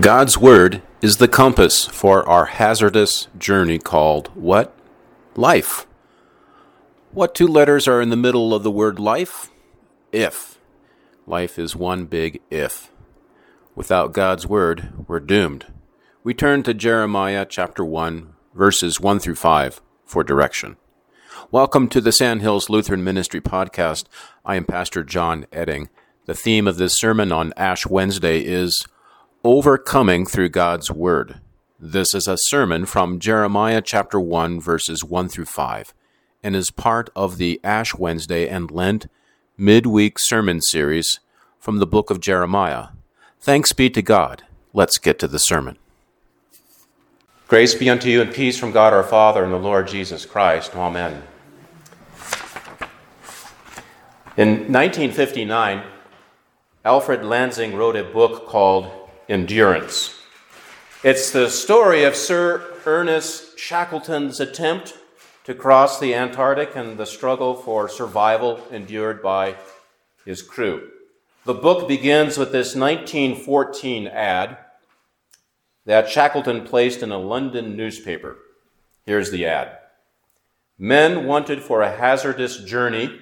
God's Word is the compass for our hazardous journey called what? Life. What two letters are in the middle of the word life? If. Life is one big if. Without God's Word, we're doomed. We turn to Jeremiah chapter 1, verses 1 through 5 for direction. Welcome to the Sandhills Lutheran Ministry podcast. I am Pastor John Edding. The theme of this sermon on Ash Wednesday is Overcoming through God's Word. This is a sermon from Jeremiah chapter 1, verses 1 through 5, and is part of the Ash Wednesday and Lent midweek sermon series from the book of Jeremiah. Thanks be to God. Let's get to the sermon. Grace be unto you and peace from God our Father and the Lord Jesus Christ. Amen. In 1959, Alfred Lansing wrote a book called endurance. It's the story of Sir Ernest Shackleton's attempt to cross the Antarctic and the struggle for survival endured by his crew. The book begins with this 1914 ad that Shackleton placed in a London newspaper. Here's the ad Men wanted for a hazardous journey,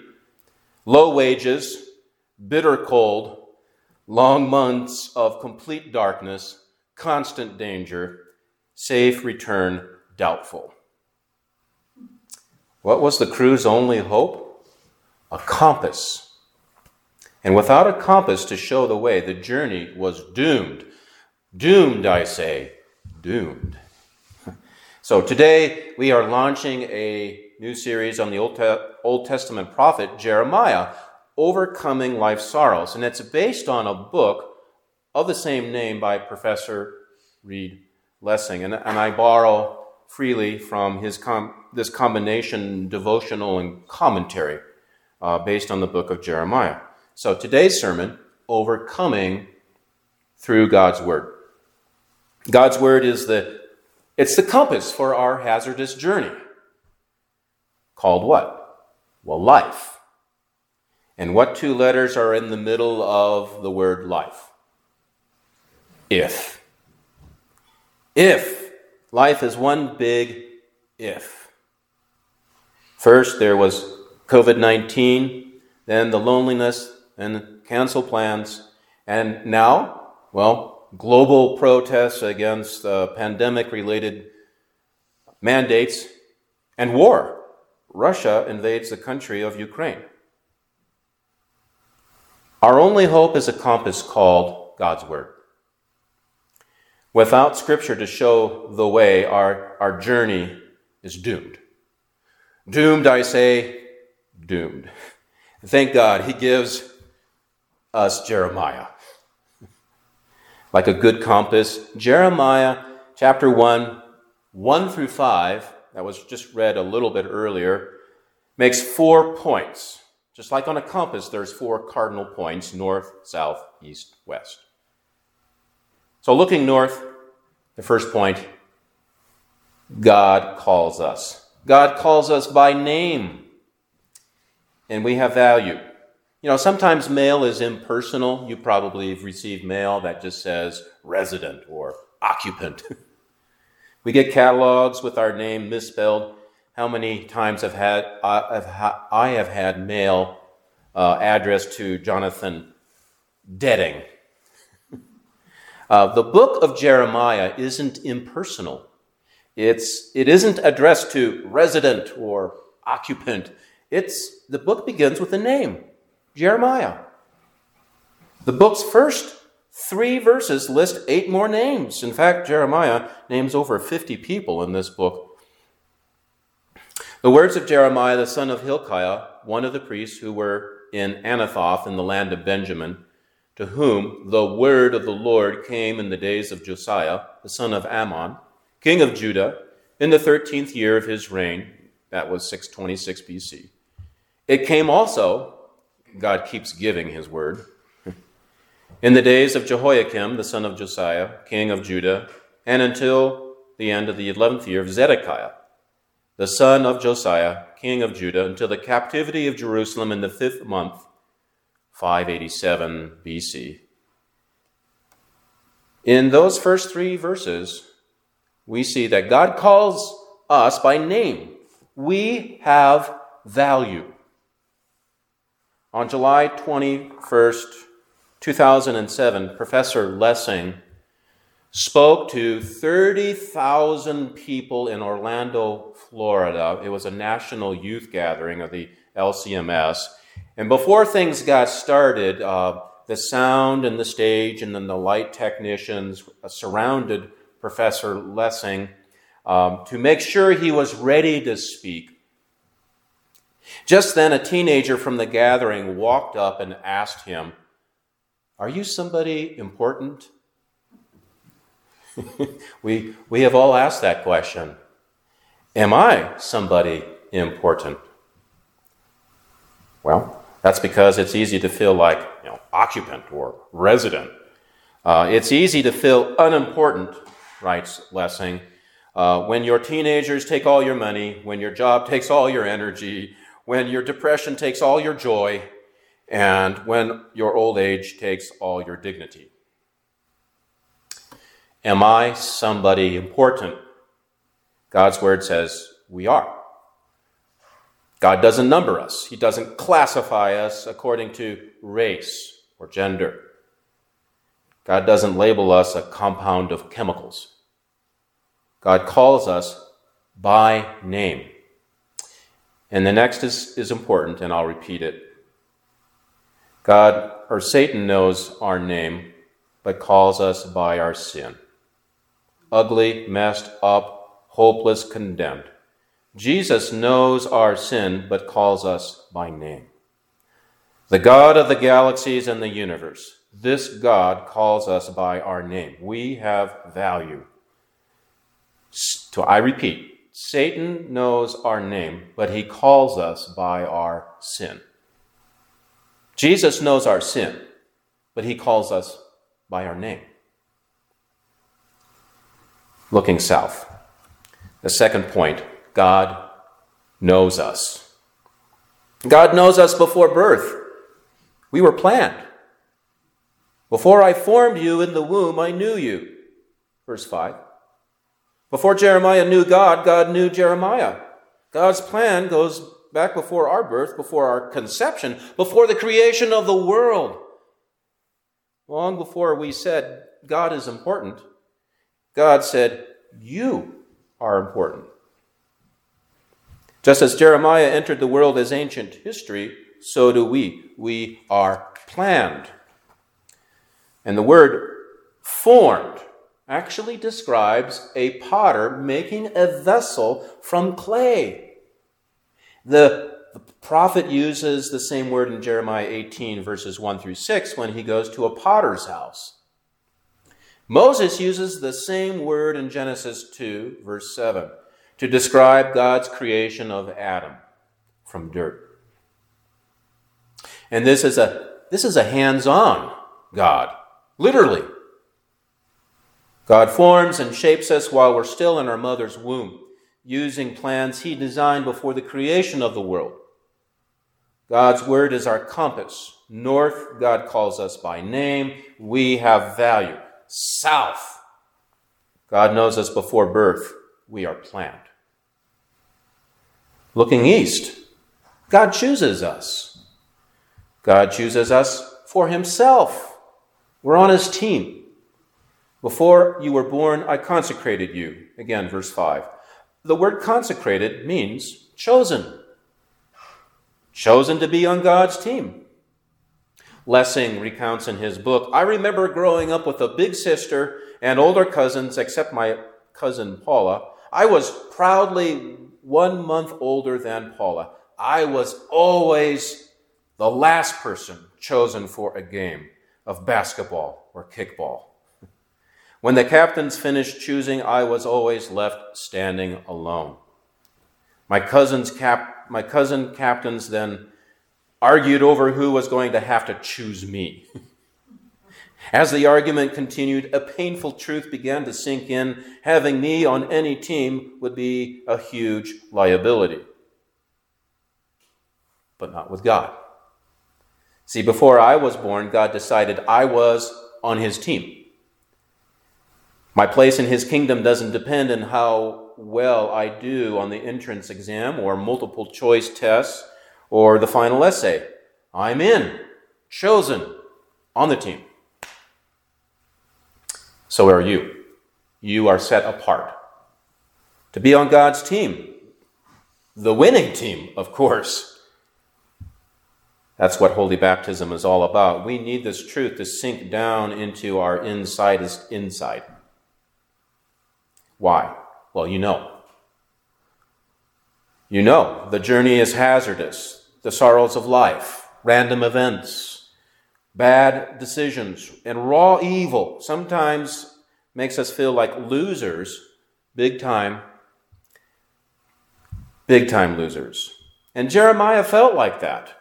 low wages, bitter cold, long months of complete darkness, constant danger, safe return doubtful. What was the crew's only hope? A compass. And without a compass to show the way, the journey was doomed. Doomed, I say, doomed. So today we are launching a new series on the Old, Te- Old Testament prophet Jeremiah, Overcoming Life's Sorrows. And it's based on a book of the same name by Professor Reed Lessing. And, and I borrow freely from his com- this combination devotional and commentary uh, based on the book of Jeremiah. So today's sermon, Overcoming through God's Word. God's Word is the it's the compass for our hazardous journey. Called what? Well, life. And what two letters are in the middle of the word life? If. If. Life is one big if. First, there was COVID 19, then the loneliness and cancel plans, and now, well, global protests against uh, pandemic related mandates and war. Russia invades the country of Ukraine. Our only hope is a compass called God's Word. Without Scripture to show the way, our, our journey is doomed. Doomed, I say, doomed. Thank God he gives us Jeremiah. Like a good compass, Jeremiah chapter 1, 1 through 5, that was just read a little bit earlier, makes four points just like on a compass, there's four cardinal points north, south, east, west. So looking north, the first point God calls us. God calls us by name, and we have value. You know, sometimes mail is impersonal. You probably have received mail that just says resident or occupant. we get catalogs with our name misspelled how many times have had I've ha- I have had mail uh, addressed to Jonathan Deading. uh, the book of Jeremiah isn't impersonal. It's it isn't addressed to resident or occupant. It's the book begins with a name, Jeremiah. The book's first three verses list eight more names. In fact, Jeremiah names over 50 people in this book the words of Jeremiah the son of Hilkiah, one of the priests who were in Anathoth in the land of Benjamin, to whom the word of the Lord came in the days of Josiah, the son of Amon, king of Judah, in the thirteenth year of his reign. That was 626 BC. It came also, God keeps giving his word, in the days of Jehoiakim, the son of Josiah, king of Judah, and until the end of the eleventh year of Zedekiah the son of Josiah, king of Judah, until the captivity of Jerusalem in the fifth month, 587 BC. In those first three verses, we see that God calls us by name. We have value. On July 21st, 2007, Professor Lessing spoke to 30,000 people in Orlando, Florida. It was a national youth gathering of the LCMS. And before things got started, uh, the sound and the stage and then the light technicians surrounded Professor Lessing um, to make sure he was ready to speak. Just then, a teenager from the gathering walked up and asked him, Are you somebody important? we, we have all asked that question. Am I somebody important? Well, that's because it's easy to feel like you know, occupant or resident. Uh, it's easy to feel unimportant, writes Lessing, uh, when your teenagers take all your money, when your job takes all your energy, when your depression takes all your joy, and when your old age takes all your dignity. Am I somebody important? God's word says we are. God doesn't number us, He doesn't classify us according to race or gender. God doesn't label us a compound of chemicals. God calls us by name. And the next is, is important, and I'll repeat it. God, or Satan knows our name, but calls us by our sin ugly, messed up, hopeless, condemned. Jesus knows our sin, but calls us by name. The God of the galaxies and the universe, this God calls us by our name. We have value. So I repeat, Satan knows our name, but he calls us by our sin. Jesus knows our sin, but he calls us by our name looking south. The second point God knows us. God knows us before birth. We were planned. Before I formed you in the womb, I knew you. Verse 5. Before Jeremiah knew God, God knew Jeremiah. God's plan goes back before our birth, before our conception, before the creation of the world. Long before we said God is important, God said, You are important. Just as Jeremiah entered the world as ancient history, so do we. We are planned. And the word formed actually describes a potter making a vessel from clay. The, the, prophet uses the same word in Jeremiah 18, verses 1 through 6, when he goes to a potter's house. Moses uses the same word in Genesis 2, verse 7, to describe God's creation of Adam from dirt. And this is a, this is a hands on God, literally. God forms and shapes us while we're still in our mother's womb, using plans He designed before the creation of the world. God's word is our compass. North, God calls us by name. We have value south. God knows us before birth. We are planned. Looking east, God chooses us. God chooses us for Himself. We're on His team. Before you were born, I consecrated you. Again, verse 5. The word consecrated means chosen. Chosen to be on God's team. Lessing recounts in his book I remember growing up with a big sister and older cousins, except my cousin Paula. I was proudly one month older than Paula. I was always the last person chosen for a game of basketball or kickball. When the captains finished choosing, I was always left standing alone. My cousins cap, my cousin captains then argued over who was going to have to choose me. As the argument continued, a painful truth began to sink in. Having me on any team would be a huge liability. But not with God. See, before I was born, God decided I was on his team. My place in his kingdom doesn't depend on how well I do on the entrance exam or multiple choice tests or the final essay. I'm in, chosen, on the team. So are you. You are set apart to be on God's team. The winning team, of course. That's what holy baptism is all about. We need this truth to sink down into our inside inside. Why? Well, you know. You know, the journey is hazardous, the sorrows of life, random events, bad decisions, and raw evil sometimes makes us feel like losers, big time, big time losers. And Jeremiah felt like that.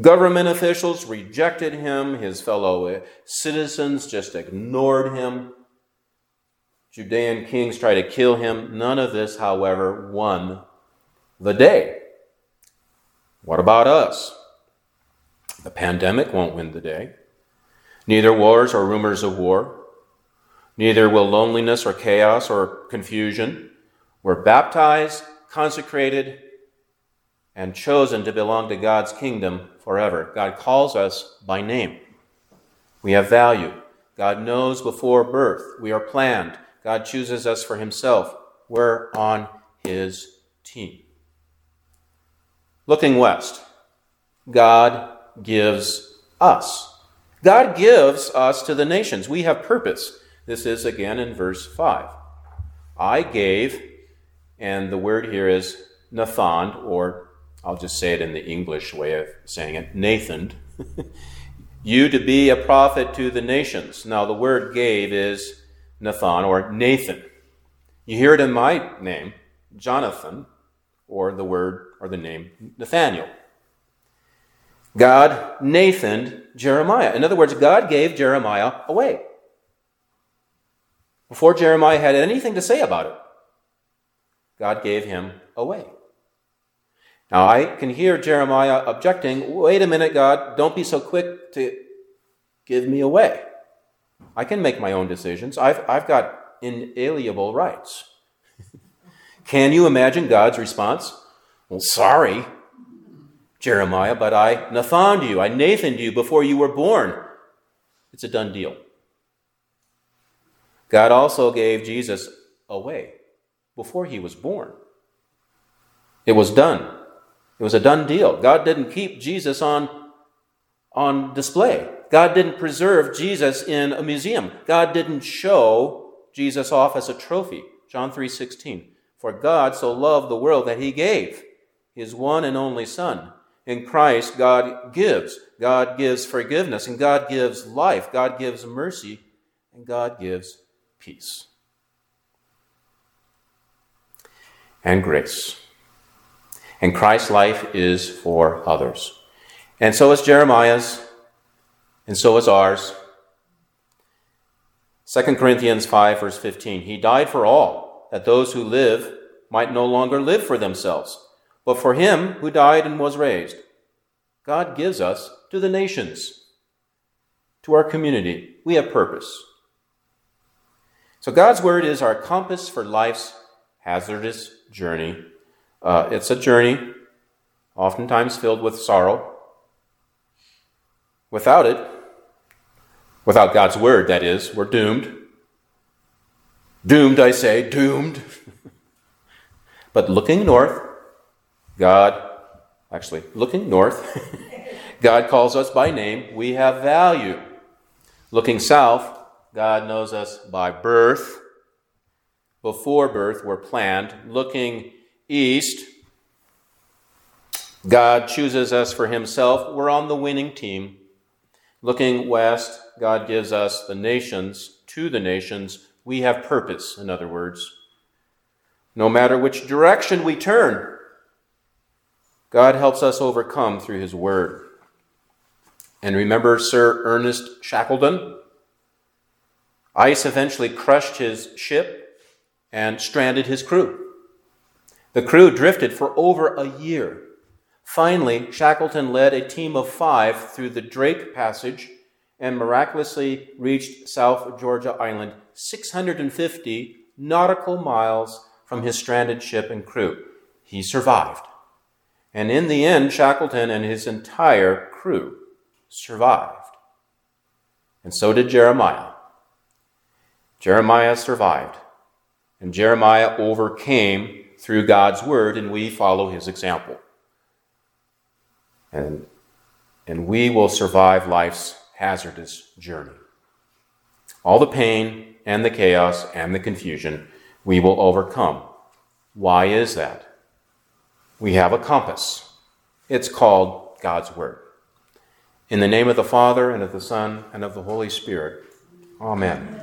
Government officials rejected him, his fellow citizens just ignored him. Judean kings tried to kill him. None of this, however, won the day. What about us? The pandemic won't win the day. Neither wars or rumors of war. Neither will loneliness or chaos or confusion. We're baptized, consecrated, and chosen to belong to God's kingdom forever. God calls us by name. We have value. God knows before birth. We are planned. God chooses us for himself. We're on his team. Looking west, God gives us. God gives us to the nations. We have purpose. This is again in verse 5. I gave, and the word here is Nathan, or I'll just say it in the English way of saying it Nathan, you to be a prophet to the nations. Now, the word gave is Nathan or Nathan. You hear it in my name, Jonathan, or the word or the name Nathaniel. God Nathan Jeremiah. In other words, God gave Jeremiah away. Before Jeremiah had anything to say about it, God gave him away. Now I can hear Jeremiah objecting, wait a minute, God, don't be so quick to give me away. I can make my own decisions. I've, I've got inalienable rights. Can you imagine God's response? Well, sorry, Jeremiah, but I Nathaned you, I Nathaned you before you were born. It's a done deal. God also gave Jesus away before he was born. It was done. It was a done deal. God didn't keep Jesus on, on display. God didn't preserve Jesus in a museum. God didn't show Jesus off as a trophy. John 3:16. For God so loved the world that he gave his one and only son. In Christ God gives. God gives forgiveness and God gives life. God gives mercy and God gives peace. And grace. And Christ's life is for others. And so is Jeremiah's and so is ours. 2 Corinthians 5, verse 15. He died for all, that those who live might no longer live for themselves, but for him who died and was raised. God gives us to the nations, to our community. We have purpose. So God's word is our compass for life's hazardous journey. Uh, it's a journey, oftentimes filled with sorrow. Without it, Without God's word, that is, we're doomed. Doomed, I say, doomed. but looking north, God, actually, looking north, God calls us by name. We have value. Looking south, God knows us by birth. Before birth, we're planned. Looking east, God chooses us for Himself. We're on the winning team. Looking west, God gives us the nations, to the nations. We have purpose, in other words. No matter which direction we turn, God helps us overcome through His Word. And remember Sir Ernest Shackleton? Ice eventually crushed his ship and stranded his crew. The crew drifted for over a year. Finally, Shackleton led a team of five through the Drake Passage and miraculously reached South Georgia Island 650 nautical miles from his stranded ship and crew. He survived. And in the end, Shackleton and his entire crew survived. And so did Jeremiah. Jeremiah survived. And Jeremiah overcame through God's word, and we follow his example. And, and we will survive life's hazardous journey. All the pain and the chaos and the confusion we will overcome. Why is that? We have a compass. It's called God's Word. In the name of the Father, and of the Son, and of the Holy Spirit. Amen.